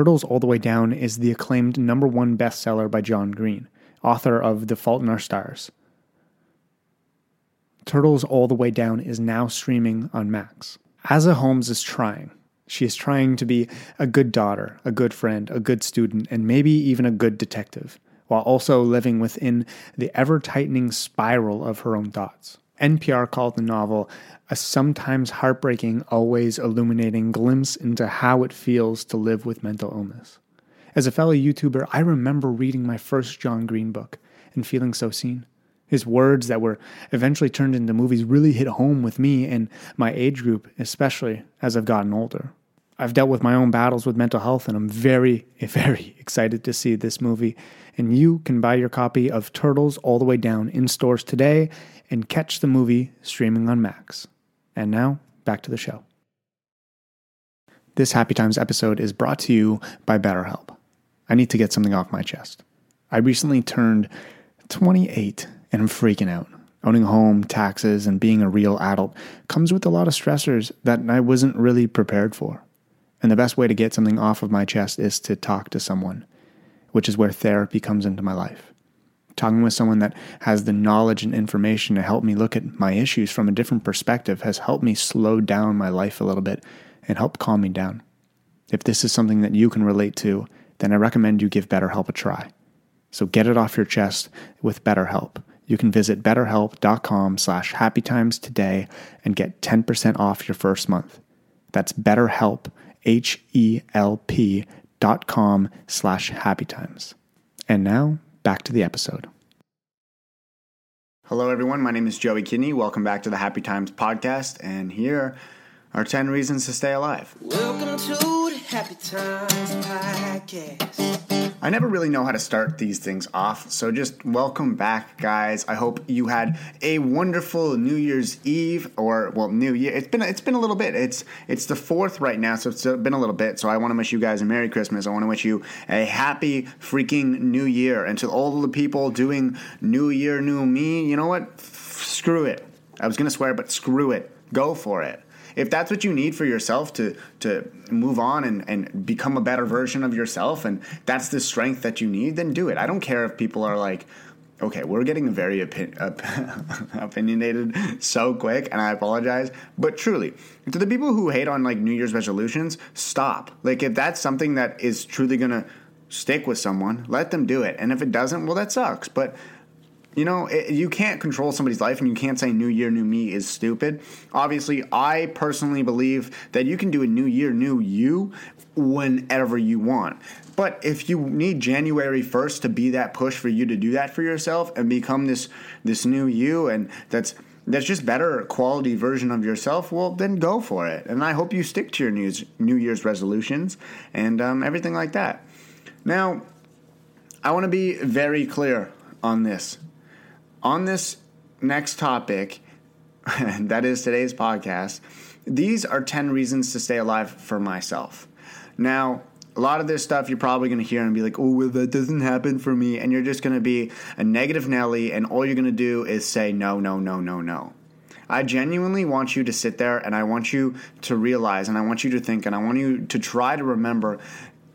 Turtles All the Way Down is the acclaimed number one bestseller by John Green, author of The Fault in Our Stars. Turtles All the Way Down is now streaming on Max. Aza Holmes is trying. She is trying to be a good daughter, a good friend, a good student, and maybe even a good detective, while also living within the ever tightening spiral of her own thoughts. NPR called the novel a sometimes heartbreaking, always illuminating glimpse into how it feels to live with mental illness. As a fellow YouTuber, I remember reading my first John Green book and feeling so seen. His words that were eventually turned into movies really hit home with me and my age group, especially as I've gotten older. I've dealt with my own battles with mental health, and I'm very, very excited to see this movie. And you can buy your copy of Turtles All the Way Down in stores today and catch the movie streaming on Max. And now, back to the show. This Happy Times episode is brought to you by BetterHelp. I need to get something off my chest. I recently turned 28 and I'm freaking out. Owning a home, taxes, and being a real adult comes with a lot of stressors that I wasn't really prepared for. And the best way to get something off of my chest is to talk to someone, which is where therapy comes into my life. Talking with someone that has the knowledge and information to help me look at my issues from a different perspective has helped me slow down my life a little bit and help calm me down. If this is something that you can relate to, then I recommend you give BetterHelp a try. So get it off your chest with BetterHelp you can visit betterhelp.com slash happytimes today and get 10% off your first month. That's betterhelp, H-E-L-P dot com slash happytimes. And now, back to the episode. Hello, everyone. My name is Joey Kidney. Welcome back to the Happy Times podcast. And here are 10 reasons to stay alive. Welcome to the Happy Times podcast. I never really know how to start these things off, so just welcome back, guys. I hope you had a wonderful New Year's Eve, or well, New Year. It's been it's been a little bit. It's it's the fourth right now, so it's been a little bit. So I want to wish you guys a Merry Christmas. I want to wish you a happy freaking New Year, and to all the people doing New Year, New Me. You know what? Screw it. I was gonna swear, but screw it. Go for it if that's what you need for yourself to to move on and, and become a better version of yourself and that's the strength that you need then do it. I don't care if people are like okay we're getting very opinionated so quick and i apologize. But truly to the people who hate on like new year's resolutions stop. Like if that's something that is truly gonna stick with someone let them do it. And if it doesn't well that sucks. But you know, it, you can't control somebody's life and you can't say new year, new me is stupid. Obviously, I personally believe that you can do a new year, new you whenever you want. But if you need January 1st to be that push for you to do that for yourself and become this this new you and that's that's just better quality version of yourself, well, then go for it. And I hope you stick to your New New Year's resolutions and um, everything like that. Now, I want to be very clear on this on this next topic, that is today's podcast, these are 10 reasons to stay alive for myself. Now, a lot of this stuff you're probably going to hear and be like, oh, well, that doesn't happen for me. And you're just going to be a negative Nelly, and all you're going to do is say, no, no, no, no, no. I genuinely want you to sit there and I want you to realize and I want you to think and I want you to try to remember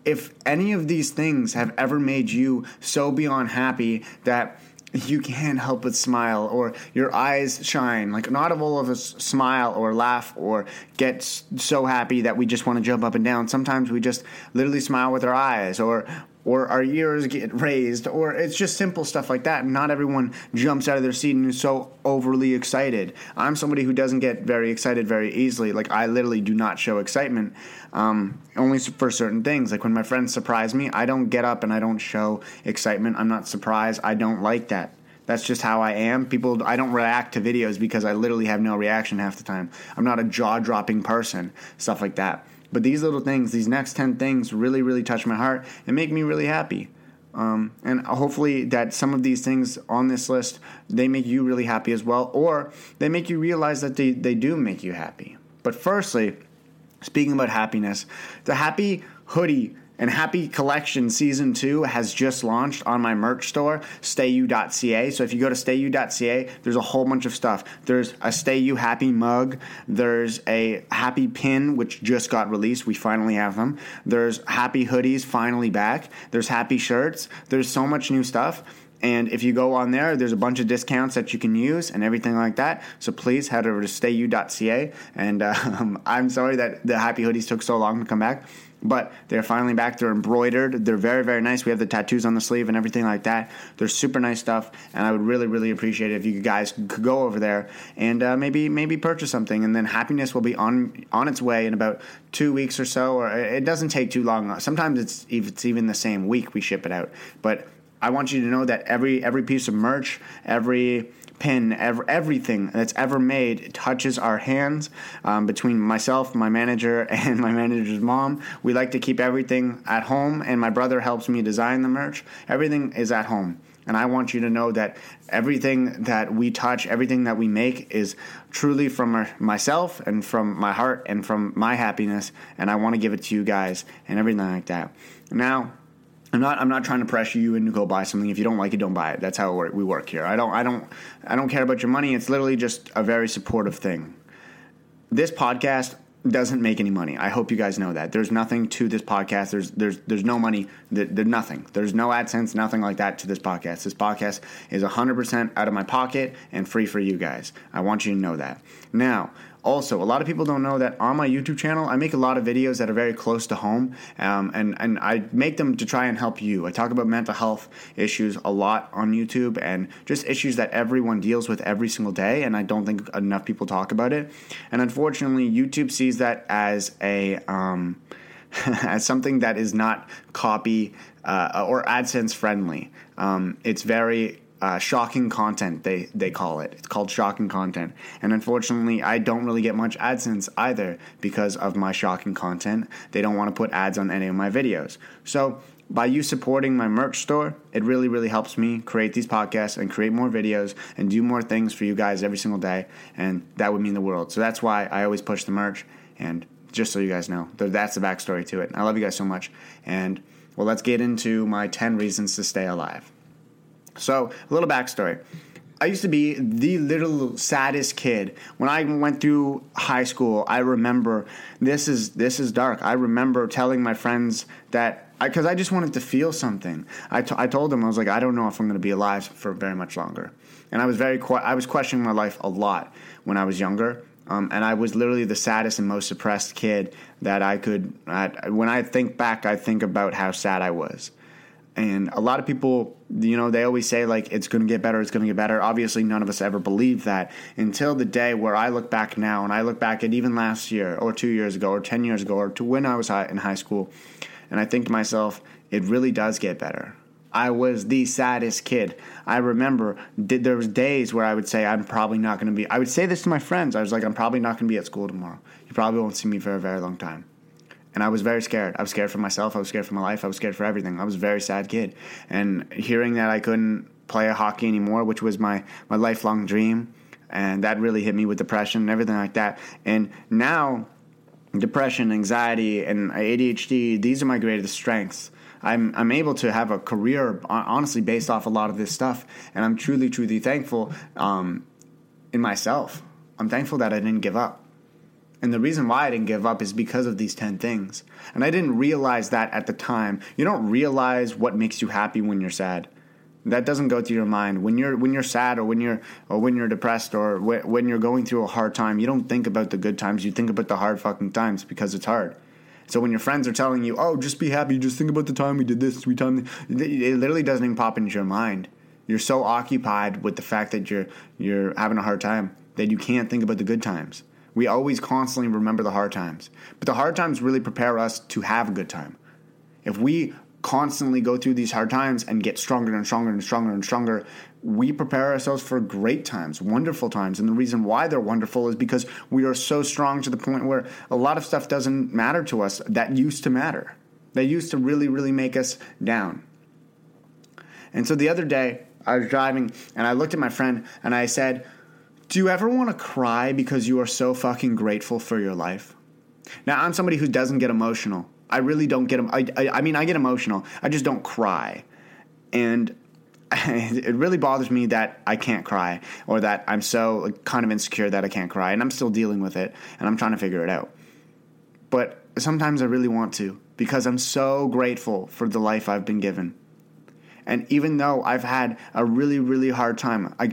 if any of these things have ever made you so beyond happy that you can't help but smile or your eyes shine. Like not all of us smile or laugh or get so happy that we just want to jump up and down. Sometimes we just literally smile with our eyes or or our ears get raised, or it's just simple stuff like that. Not everyone jumps out of their seat and is so overly excited. I'm somebody who doesn't get very excited very easily. Like, I literally do not show excitement, um, only for certain things. Like, when my friends surprise me, I don't get up and I don't show excitement. I'm not surprised. I don't like that. That's just how I am. People, I don't react to videos because I literally have no reaction half the time. I'm not a jaw dropping person, stuff like that. But these little things, these next 10 things, really, really touch my heart and make me really happy. Um, and hopefully that some of these things on this list they make you really happy as well or they make you realize that they, they do make you happy but firstly speaking about happiness the happy hoodie And Happy Collection Season 2 has just launched on my merch store, stayu.ca. So if you go to stayu.ca, there's a whole bunch of stuff. There's a Stay You Happy mug. There's a Happy pin, which just got released. We finally have them. There's Happy hoodies, finally back. There's Happy shirts. There's so much new stuff. And if you go on there, there's a bunch of discounts that you can use and everything like that. So please head over to stayu.ca. And um, I'm sorry that the Happy hoodies took so long to come back but they're finally back. They're embroidered. They're very, very nice. We have the tattoos on the sleeve and everything like that. They're super nice stuff, and I would really, really appreciate it if you guys could go over there and uh, maybe, maybe purchase something. And then happiness will be on on its way in about two weeks or so, or it doesn't take too long. Sometimes it's it's even the same week we ship it out, but. I want you to know that every every piece of merch, every pin, ever, everything that's ever made touches our hands. Um, between myself, my manager, and my manager's mom, we like to keep everything at home, and my brother helps me design the merch. Everything is at home. And I want you to know that everything that we touch, everything that we make is truly from our, myself and from my heart and from my happiness. And I want to give it to you guys and everything like that. Now, I'm not. I'm not trying to pressure you into go buy something. If you don't like it, don't buy it. That's how we work here. I don't. I don't. I don't care about your money. It's literally just a very supportive thing. This podcast doesn't make any money. I hope you guys know that. There's nothing to this podcast. There's there's there's no money. there's nothing. There's no AdSense, nothing like that to this podcast. This podcast is 100% out of my pocket and free for you guys. I want you to know that. Now, also, a lot of people don't know that on my YouTube channel, I make a lot of videos that are very close to home, um, and and I make them to try and help you. I talk about mental health issues a lot on YouTube, and just issues that everyone deals with every single day, and I don't think enough people talk about it. And unfortunately, YouTube sees that as a um, as something that is not copy uh, or AdSense friendly. Um, it's very uh, shocking content they they call it. It's called shocking content. And unfortunately i don't really get much adsense either because of my shocking content. They don't want to put ads on any of my videos. So by you supporting my merch store it really really helps me create these podcasts and create more videos and do more things for you guys every single day and that would mean the world. So that's why i always push the merch and just so you guys know that's the backstory to it. I love you guys so much and well let's get into my 10 reasons to stay alive so, a little backstory. I used to be the little saddest kid. When I went through high school, I remember this is this is dark. I remember telling my friends that because I, I, just wanted to feel something. I, t- I told them I was like I don't know if I'm going to be alive for very much longer, and I was very I was questioning my life a lot when I was younger. Um, and I was literally the saddest and most suppressed kid that I could. I, when I think back, I think about how sad I was. And a lot of people, you know, they always say like it's going to get better, it's going to get better. Obviously, none of us ever believed that until the day where I look back now and I look back at even last year or 2 years ago or 10 years ago or to when I was in high school and I think to myself, it really does get better. I was the saddest kid. I remember did, there was days where I would say I'm probably not going to be. I would say this to my friends. I was like, I'm probably not going to be at school tomorrow. You probably won't see me for a very long time and I was very scared. I was scared for myself. I was scared for my life. I was scared for everything. I was a very sad kid, and hearing that I couldn't play hockey anymore, which was my my lifelong dream, and that really hit me with depression and everything like that. And now, depression, anxiety, and ADHD these are my greatest strengths. I'm I'm able to have a career honestly based off a lot of this stuff, and I'm truly truly thankful um, in myself. I'm thankful that I didn't give up. And the reason why I didn't give up is because of these 10 things. And I didn't realize that at the time. You don't realize what makes you happy when you're sad. That doesn't go through your mind when you're when you're sad or when you're or when you're depressed or when you're going through a hard time. You don't think about the good times. You think about the hard fucking times because it's hard. So when your friends are telling you, "Oh, just be happy. Just think about the time we did this. We time," it literally doesn't even pop into your mind. You're so occupied with the fact that you're you're having a hard time that you can't think about the good times. We always constantly remember the hard times. But the hard times really prepare us to have a good time. If we constantly go through these hard times and get stronger and stronger and stronger and stronger, we prepare ourselves for great times, wonderful times. And the reason why they're wonderful is because we are so strong to the point where a lot of stuff doesn't matter to us that used to matter. They used to really, really make us down. And so the other day, I was driving and I looked at my friend and I said, do you ever want to cry because you are so fucking grateful for your life? Now, I'm somebody who doesn't get emotional. I really don't get. I, I, I mean, I get emotional. I just don't cry, and it really bothers me that I can't cry or that I'm so kind of insecure that I can't cry, and I'm still dealing with it, and I'm trying to figure it out. But sometimes I really want to because I'm so grateful for the life I've been given. And even though I've had a really, really hard time, I,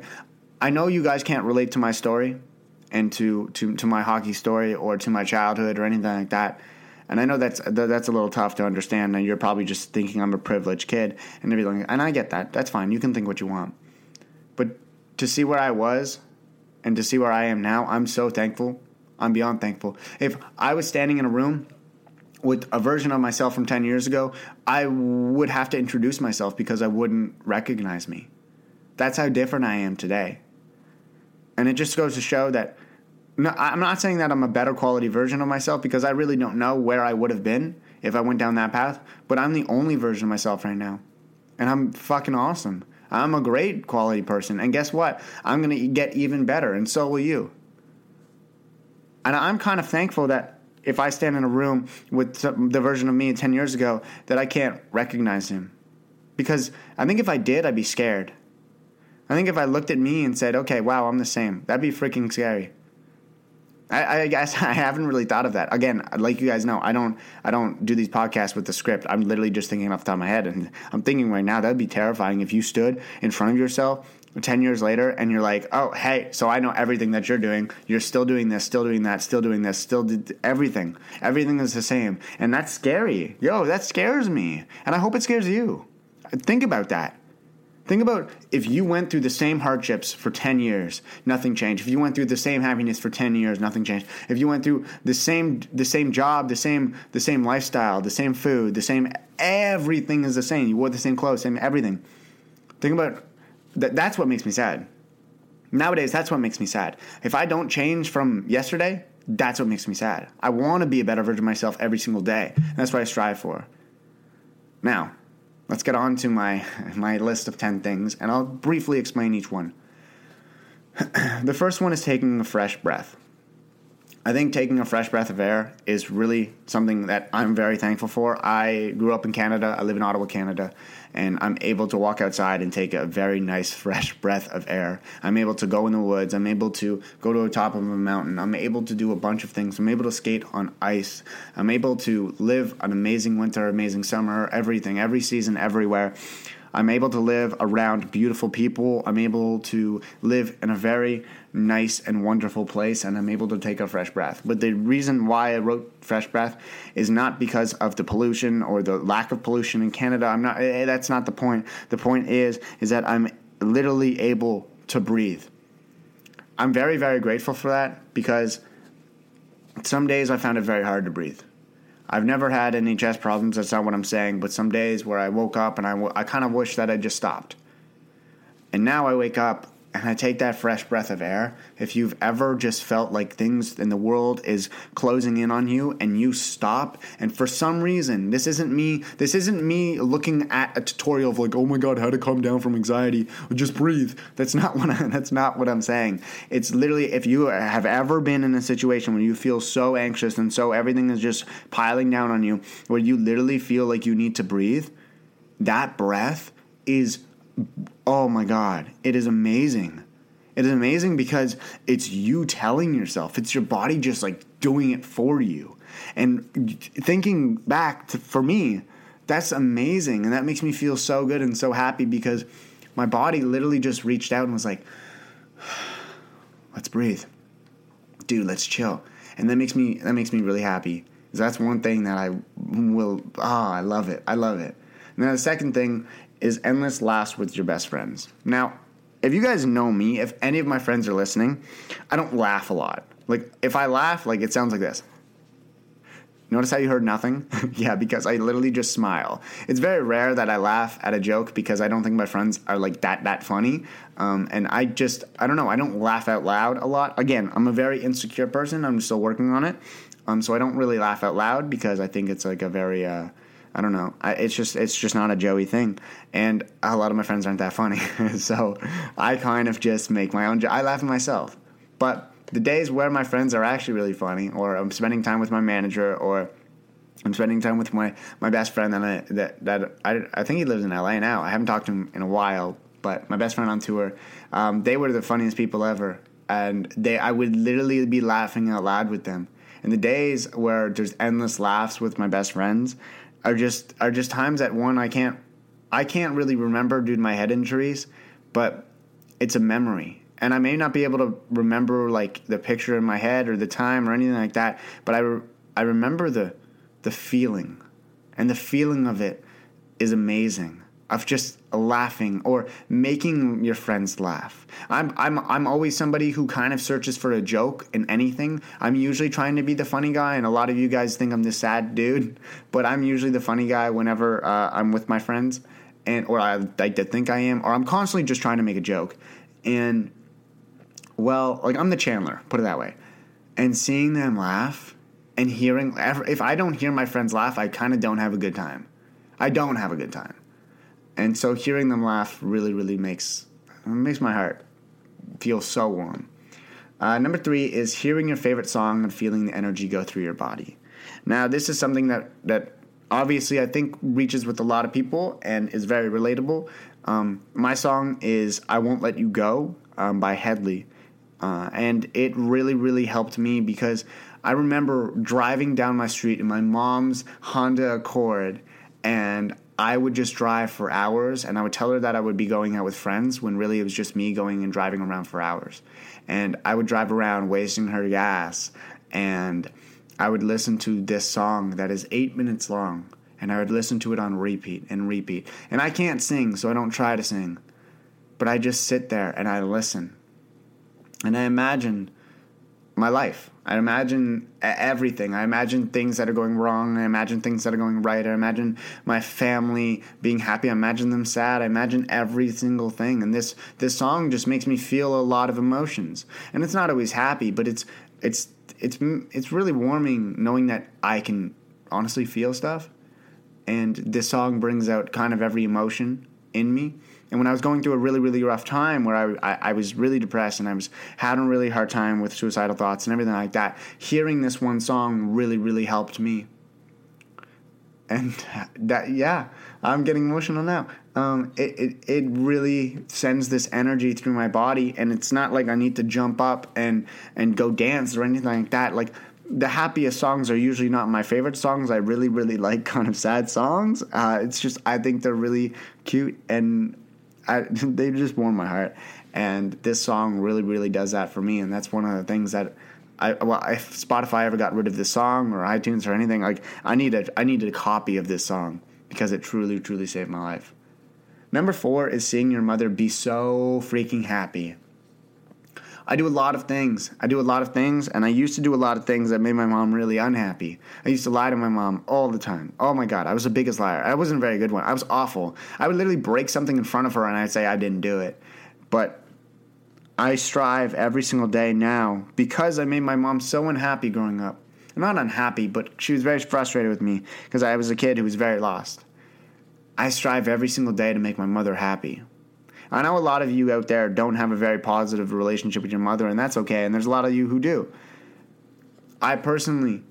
I know you guys can't relate to my story and to, to, to my hockey story or to my childhood or anything like that. And I know that's that's a little tough to understand, and you're probably just thinking I'm a privileged kid and everything. And I get that. That's fine. You can think what you want. But to see where I was and to see where I am now, I'm so thankful. I'm beyond thankful. If I was standing in a room with a version of myself from 10 years ago, I would have to introduce myself because I wouldn't recognize me. That's how different I am today. And it just goes to show that no, I'm not saying that I'm a better quality version of myself because I really don't know where I would have been if I went down that path, but I'm the only version of myself right now. And I'm fucking awesome. I'm a great quality person. And guess what? I'm going to get even better, and so will you. And I'm kind of thankful that if I stand in a room with the version of me 10 years ago, that I can't recognize him. Because I think if I did, I'd be scared. I think if I looked at me and said, okay, wow, I'm the same, that'd be freaking scary. I, I, guess I haven't really thought of that. Again, like you guys know, I don't I don't do these podcasts with the script. I'm literally just thinking off the top of my head, and I'm thinking right now that'd be terrifying if you stood in front of yourself 10 years later and you're like, oh, hey, so I know everything that you're doing. You're still doing this, still doing that, still doing this, still everything. Everything is the same. And that's scary. Yo, that scares me. And I hope it scares you. Think about that. Think about if you went through the same hardships for 10 years, nothing changed. If you went through the same happiness for 10 years, nothing changed. If you went through the same the same job, the same the same lifestyle, the same food, the same everything is the same. You wore the same clothes, same everything. Think about that that's what makes me sad. Nowadays, that's what makes me sad. If I don't change from yesterday, that's what makes me sad. I want to be a better version of myself every single day. that's what I strive for. Now, let's get on to my, my list of 10 things, and I'll briefly explain each one. the first one is taking a fresh breath. I think taking a fresh breath of air is really something that I'm very thankful for. I grew up in Canada. I live in Ottawa, Canada, and I'm able to walk outside and take a very nice, fresh breath of air. I'm able to go in the woods. I'm able to go to the top of a mountain. I'm able to do a bunch of things. I'm able to skate on ice. I'm able to live an amazing winter, amazing summer, everything, every season, everywhere. I'm able to live around beautiful people. I'm able to live in a very nice and wonderful place, and I'm able to take a fresh breath. But the reason why I wrote Fresh Breath is not because of the pollution or the lack of pollution in Canada. I'm not. Eh, that's not the point. The point is is that I'm literally able to breathe. I'm very very grateful for that because some days I found it very hard to breathe. I've never had any chest problems. That's not what I'm saying. But some days where I woke up and I, w- I kind of wish that I just stopped. And now I wake up and I take that fresh breath of air, if you've ever just felt like things in the world is closing in on you and you stop and for some reason, this isn't me, this isn't me looking at a tutorial of like, "Oh my god, how to calm down from anxiety." Just breathe. That's not what I, that's not what I'm saying. It's literally if you have ever been in a situation where you feel so anxious and so everything is just piling down on you where you literally feel like you need to breathe, that breath is oh my God, it is amazing. It is amazing because it's you telling yourself, it's your body just like doing it for you. And thinking back to, for me, that's amazing. And that makes me feel so good and so happy because my body literally just reached out and was like, let's breathe. Dude, let's chill. And that makes me that makes me really happy. That's one thing that I will ah, oh, I love it. I love it. Now the second thing is endless laughs with your best friends. Now, if you guys know me, if any of my friends are listening, I don't laugh a lot. Like if I laugh, like it sounds like this. Notice how you heard nothing? yeah, because I literally just smile. It's very rare that I laugh at a joke because I don't think my friends are like that that funny. Um, and I just I don't know. I don't laugh out loud a lot. Again, I'm a very insecure person. I'm still working on it. Um, so I don't really laugh out loud because I think it's like a very uh, I don't know. I, it's just it's just not a Joey thing, and a lot of my friends aren't that funny. so I kind of just make my own. Jo- I laugh at myself, but the days where my friends are actually really funny, or I'm spending time with my manager, or I'm spending time with my, my best friend that I that that I, I think he lives in LA now. I haven't talked to him in a while, but my best friend on tour. Um, they were the funniest people ever, and they I would literally be laughing out loud with them. And the days where there's endless laughs with my best friends are just are just times that one I can't I can't really remember due to my head injuries, but it's a memory. And I may not be able to remember like the picture in my head or the time or anything like that, but I, re- I remember the the feeling. And the feeling of it is amazing. Of just laughing or making your friends laugh. I'm I'm I'm always somebody who kind of searches for a joke in anything. I'm usually trying to be the funny guy, and a lot of you guys think I'm the sad dude, but I'm usually the funny guy whenever uh, I'm with my friends, and or I to think I am, or I'm constantly just trying to make a joke, and well, like I'm the Chandler, put it that way, and seeing them laugh and hearing if I don't hear my friends laugh, I kind of don't have a good time. I don't have a good time, and so hearing them laugh really, really makes makes my heart feel so warm. Uh, number three is hearing your favorite song and feeling the energy go through your body. Now, this is something that that obviously I think reaches with a lot of people and is very relatable. Um, my song is "I Won't Let You Go" um, by Hedley, uh, and it really, really helped me because I remember driving down my street in my mom's Honda Accord, and I would just drive for hours, and I would tell her that I would be going out with friends when really it was just me going and driving around for hours. And I would drive around wasting her gas, and I would listen to this song that is eight minutes long, and I would listen to it on repeat and repeat. And I can't sing, so I don't try to sing, but I just sit there and I listen. And I imagine my life. I imagine everything. I imagine things that are going wrong. I imagine things that are going right. I imagine my family being happy. I imagine them sad. I imagine every single thing. And this this song just makes me feel a lot of emotions. And it's not always happy, but it's it's it's it's really warming knowing that I can honestly feel stuff. And this song brings out kind of every emotion in me. And when I was going through a really, really rough time where I, I, I, was really depressed and I was having a really hard time with suicidal thoughts and everything like that, hearing this one song really, really helped me. And that, yeah, I'm getting emotional now. Um, it, it, it really sends this energy through my body, and it's not like I need to jump up and, and go dance or anything like that. Like, the happiest songs are usually not my favorite songs. I really, really like kind of sad songs. Uh, it's just I think they're really cute and I, they just warm my heart. And this song really, really does that for me. And that's one of the things that I well, if Spotify ever got rid of this song or iTunes or anything, like I need a I needed a copy of this song because it truly, truly saved my life. Number four is seeing your mother be so freaking happy. I do a lot of things. I do a lot of things, and I used to do a lot of things that made my mom really unhappy. I used to lie to my mom all the time. Oh my God, I was the biggest liar. I wasn't a very good one. I was awful. I would literally break something in front of her and I'd say I didn't do it. But I strive every single day now because I made my mom so unhappy growing up. Not unhappy, but she was very frustrated with me because I was a kid who was very lost. I strive every single day to make my mother happy. I know a lot of you out there don't have a very positive relationship with your mother, and that's okay. And there's a lot of you who do. I personally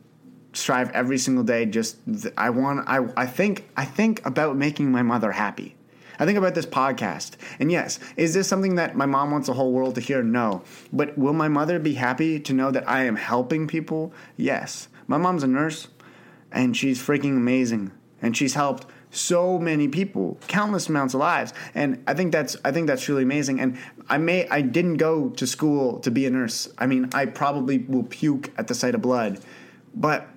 strive every single day. Just I want. I I think I think about making my mother happy. I think about this podcast. And yes, is this something that my mom wants the whole world to hear? No. But will my mother be happy to know that I am helping people? Yes. My mom's a nurse and she's freaking amazing. And she's helped so many people, countless amounts of lives, and I think that's I think that's really amazing. And I may I didn't go to school to be a nurse. I mean, I probably will puke at the sight of blood, but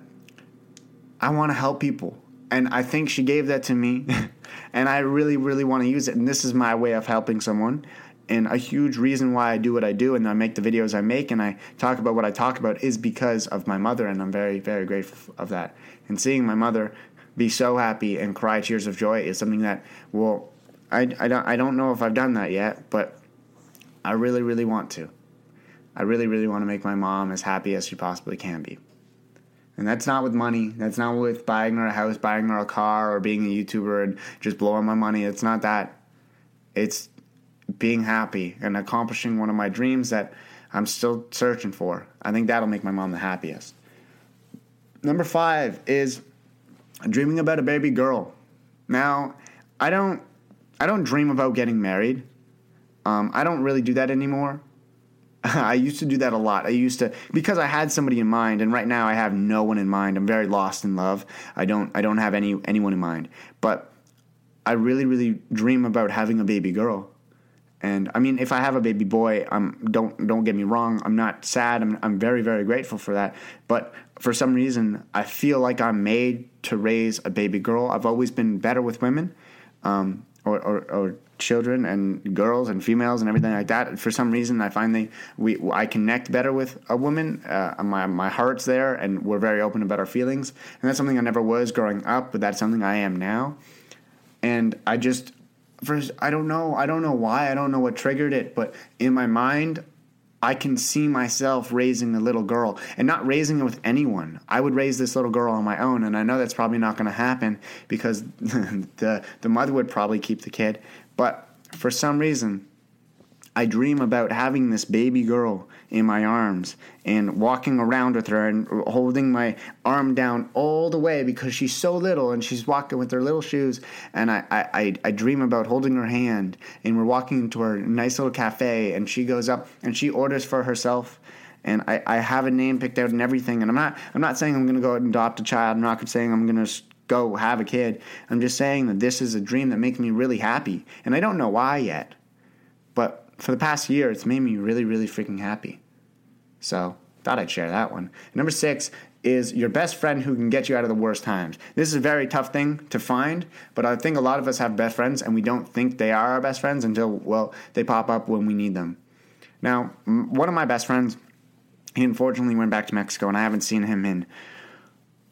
I want to help people, and I think she gave that to me, and I really really want to use it. And this is my way of helping someone. And a huge reason why I do what I do and I make the videos I make and I talk about what I talk about is because of my mother, and I'm very, very grateful of that. And seeing my mother be so happy and cry tears of joy is something that well I, I don't I don't know if I've done that yet, but I really really want to. I really really want to make my mom as happy as she possibly can be. And that's not with money. That's not with buying her a house, buying her a car, or being a YouTuber and just blowing my money. It's not that. It's being happy and accomplishing one of my dreams that I'm still searching for. I think that'll make my mom the happiest. Number five is dreaming about a baby girl. Now, I don't I don't dream about getting married. Um, I don't really do that anymore. I used to do that a lot. I used to because I had somebody in mind, and right now I have no one in mind. I'm very lost in love. I don't I don't have any anyone in mind. But I really really dream about having a baby girl. And I mean, if I have a baby boy, I'm don't don't get me wrong. I'm not sad. I'm I'm very very grateful for that. But for some reason, I feel like I'm made to raise a baby girl. I've always been better with women, um, or, or, or children and girls and females and everything like that. For some reason, I find they we I connect better with a woman. Uh, my my heart's there, and we're very open about our feelings. And that's something I never was growing up, but that's something I am now. And I just first I don't know I don't know why I don't know what triggered it, but in my mind I can see myself raising a little girl and not raising it with anyone. I would raise this little girl on my own, and I know that's probably not going to happen because the the mother would probably keep the kid. But for some reason, I dream about having this baby girl in my arms and walking around with her and holding my arm down all the way because she's so little and she's walking with her little shoes. And I, I, I dream about holding her hand and we're walking into her nice little cafe and she goes up and she orders for herself. And I, I have a name picked out and everything. And I'm not I'm not saying I'm going to go and adopt a child. I'm not saying I'm going to go have a kid. I'm just saying that this is a dream that makes me really happy. And I don't know why yet. For the past year, it's made me really, really freaking happy. So, thought I'd share that one. Number six is your best friend who can get you out of the worst times. This is a very tough thing to find, but I think a lot of us have best friends and we don't think they are our best friends until, well, they pop up when we need them. Now, one of my best friends, he unfortunately went back to Mexico and I haven't seen him in,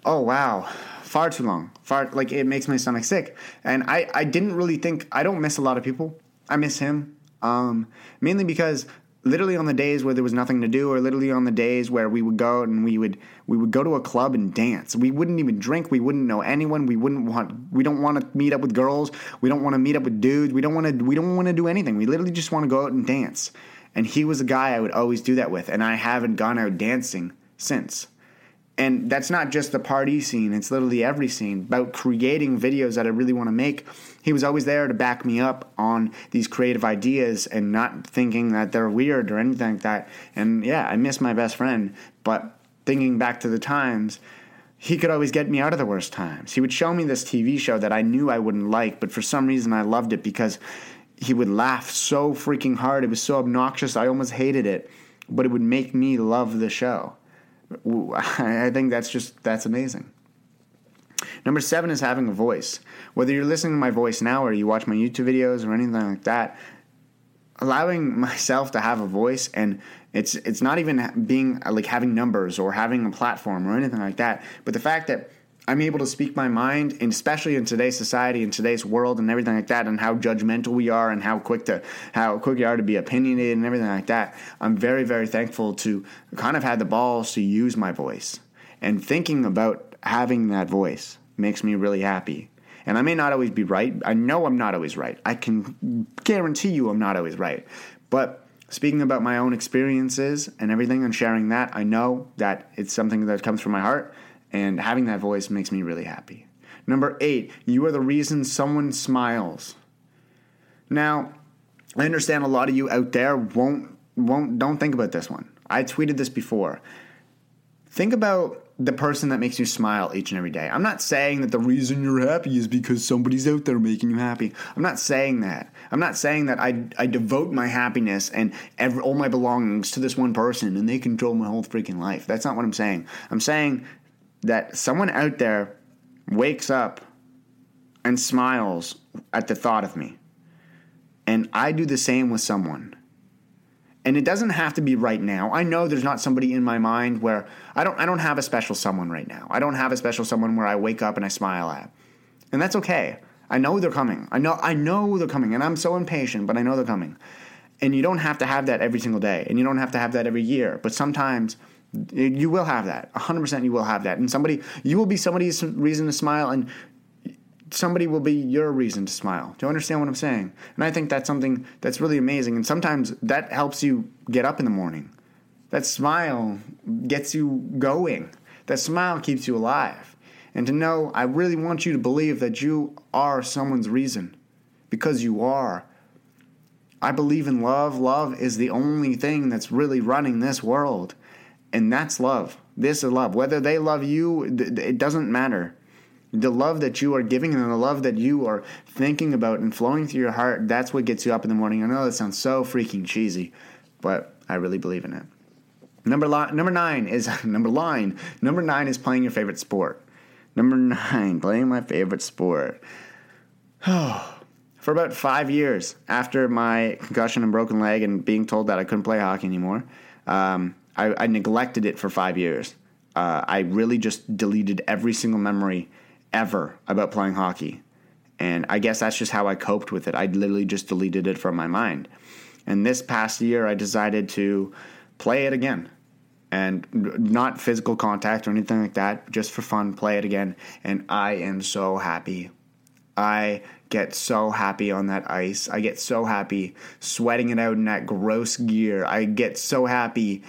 oh wow, far too long. Far, like, it makes my stomach sick. And I, I didn't really think, I don't miss a lot of people. I miss him. Um, mainly because literally on the days where there was nothing to do or literally on the days where we would go and we would we would go to a club and dance. We wouldn't even drink. We wouldn't know anyone. We wouldn't want we don't want to meet up with girls. We don't want to meet up with dudes. We don't want to we don't want to do anything. We literally just want to go out and dance. And he was a guy I would always do that with. And I haven't gone out dancing since and that's not just the party scene it's literally every scene about creating videos that i really want to make. He was always there to back me up on these creative ideas and not thinking that they're weird or anything like that. And yeah i miss my best friend but thinking back to the times he could always get me out of the worst times. He would show me this tv show that i knew i wouldn't like but for some reason i loved it because he would laugh so freaking hard it was so obnoxious i almost hated it but it would make me love the show I think that's just that's amazing. Number seven is having a voice. Whether you're listening to my voice now or you watch my YouTube videos or anything like that, allowing myself to have a voice and it's it's not even being like having numbers or having a platform or anything like that, but the fact that I'm able to speak my mind, and especially in today's society, in today's world, and everything like that, and how judgmental we are, and how quick to how quick we are to be opinionated, and everything like that. I'm very, very thankful to kind of had the balls to use my voice, and thinking about having that voice makes me really happy. And I may not always be right. I know I'm not always right. I can guarantee you I'm not always right. But speaking about my own experiences and everything and sharing that, I know that it's something that comes from my heart and having that voice makes me really happy. Number eight, you are the reason someone smiles. Now, I understand a lot of you out there won't won't don't think about this one. I tweeted this before. Think about the person that makes you smile each and every day. I'm not saying that the reason you're happy is because somebody's out there making you happy. I'm not saying that. I'm not saying that I, I devote my happiness and every, all my belongings to this one person and they control my whole freaking life. That's not what I'm saying. I'm saying that someone out there wakes up and smiles at the thought of me. And I do the same with someone. And it doesn't have to be right now. I know there's not somebody in my mind where I don't I don't have a special someone right now. I don't have a special someone where I wake up and I smile at. And that's okay. I know they're coming. I know I know they're coming and I'm so impatient, but I know they're coming. And you don't have to have that every single day and you don't have to have that every year, but sometimes you will have that. 100% you will have that. And somebody, you will be somebody's reason to smile, and somebody will be your reason to smile. Do you understand what I'm saying? And I think that's something that's really amazing. And sometimes that helps you get up in the morning. That smile gets you going. That smile keeps you alive. And to know, I really want you to believe that you are someone's reason because you are. I believe in love. Love is the only thing that's really running this world. And that's love. This is love. Whether they love you, it doesn't matter. The love that you are giving and the love that you are thinking about and flowing through your heart, that's what gets you up in the morning. I know that sounds so freaking cheesy, but I really believe in it. Number li- number nine is number line. Number nine is playing your favorite sport. Number nine, playing my favorite sport. Oh, For about five years after my concussion and broken leg and being told that I couldn't play hockey anymore, um, I, I, neglected it for five years. Uh, I really just deleted every single memory ever about playing hockey. And I guess that's just how I coped with it. I literally just deleted it from my mind. And this past year, I decided to play it again. And not physical contact or anything like that, just for fun, play it again. And I am so happy. I get so happy on that ice. I get so happy sweating it out in that gross gear. I get so happy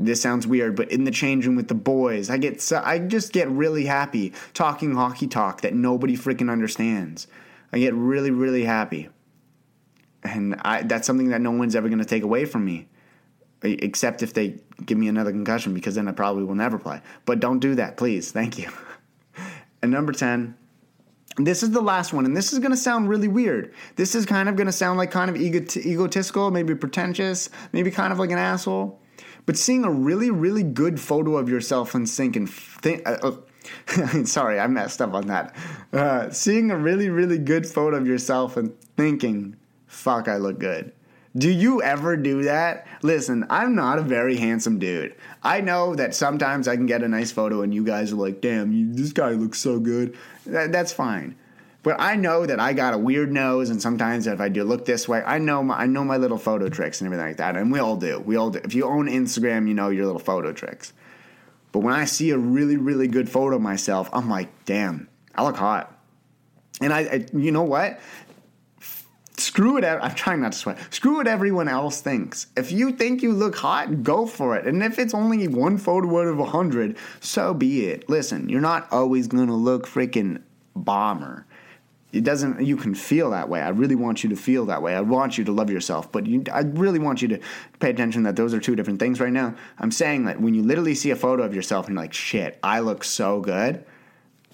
this sounds weird, but in the change room with the boys, I get so, I just get really happy talking hockey talk that nobody freaking understands. I get really really happy, and I, that's something that no one's ever going to take away from me, except if they give me another concussion, because then I probably will never play. But don't do that, please. Thank you. and number ten. This is the last one, and this is going to sound really weird. This is kind of going to sound like kind of egotistical, maybe pretentious, maybe kind of like an asshole. But seeing a really, really good photo of yourself in sync and think, uh, uh, sorry, I messed up on that. Uh, seeing a really, really good photo of yourself and thinking, fuck, I look good. Do you ever do that? Listen, I'm not a very handsome dude. I know that sometimes I can get a nice photo and you guys are like, damn, you, this guy looks so good. That, that's fine. But I know that I got a weird nose, and sometimes if I do look this way, I know my I know my little photo tricks and everything like that, and we all do. We all do. If you own Instagram, you know your little photo tricks. But when I see a really really good photo of myself, I'm like, damn, I look hot. And I, I you know what? Screw it. I'm trying not to sweat. Screw what everyone else thinks. If you think you look hot, go for it. And if it's only one photo out of a hundred, so be it. Listen, you're not always gonna look freaking bomber it doesn't you can feel that way. I really want you to feel that way. I want you to love yourself but you, i really want you to pay attention that those are two different things right now. I'm saying that when you literally see a photo of yourself and you're like shit i look so good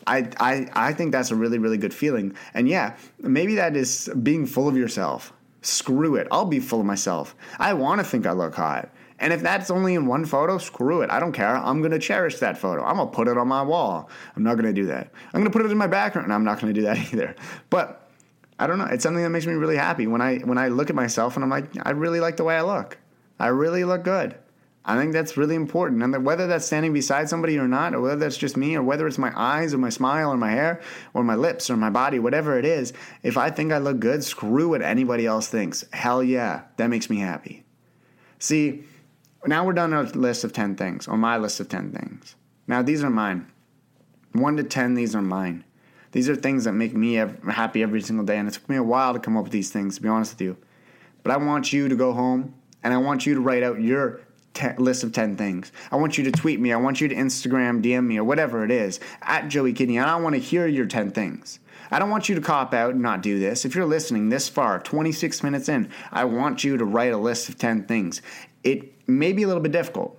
I, I, I think that's a really really good feeling. And yeah maybe that is being full of yourself. Screw it. I'll be full of myself. I want to think i look hot and if that's only in one photo, screw it. I don't care. I'm going to cherish that photo. I'm going to put it on my wall. I'm not going to do that. I'm going to put it in my background. I'm not going to do that either. But I don't know. It's something that makes me really happy when I when I look at myself and I'm like, I really like the way I look. I really look good. I think that's really important. And whether that's standing beside somebody or not, or whether that's just me, or whether it's my eyes or my smile or my hair or my lips or my body, whatever it is, if I think I look good, screw what anybody else thinks. Hell yeah, that makes me happy. See, now we're done a list of 10 things, or my list of 10 things. Now, these are mine. 1 to 10, these are mine. These are things that make me happy every single day, and it took me a while to come up with these things, to be honest with you. But I want you to go home, and I want you to write out your list of 10 things. I want you to tweet me, I want you to Instagram, DM me, or whatever it is, at Joey Kidney, and I want to hear your 10 things. I don't want you to cop out and not do this. If you're listening this far, 26 minutes in, I want you to write a list of 10 things. It may be a little bit difficult,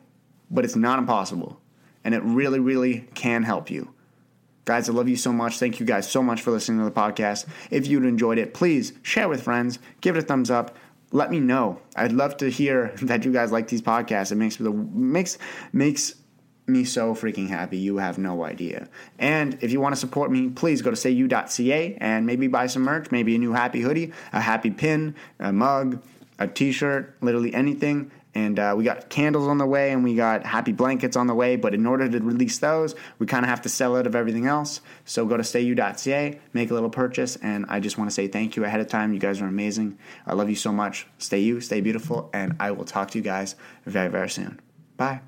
but it's not impossible. And it really, really can help you. Guys, I love you so much. Thank you guys so much for listening to the podcast. If you enjoyed it, please share with friends, give it a thumbs up. Let me know. I'd love to hear that you guys like these podcasts. It makes the makes makes me so freaking happy. You have no idea. And if you want to support me, please go to stayu.ca and maybe buy some merch, maybe a new happy hoodie, a happy pin, a mug, a t-shirt, literally anything. And uh, we got candles on the way and we got happy blankets on the way. But in order to release those, we kind of have to sell out of everything else. So go to stayu.ca, make a little purchase. And I just want to say thank you ahead of time. You guys are amazing. I love you so much. Stay you, stay beautiful. And I will talk to you guys very, very soon. Bye.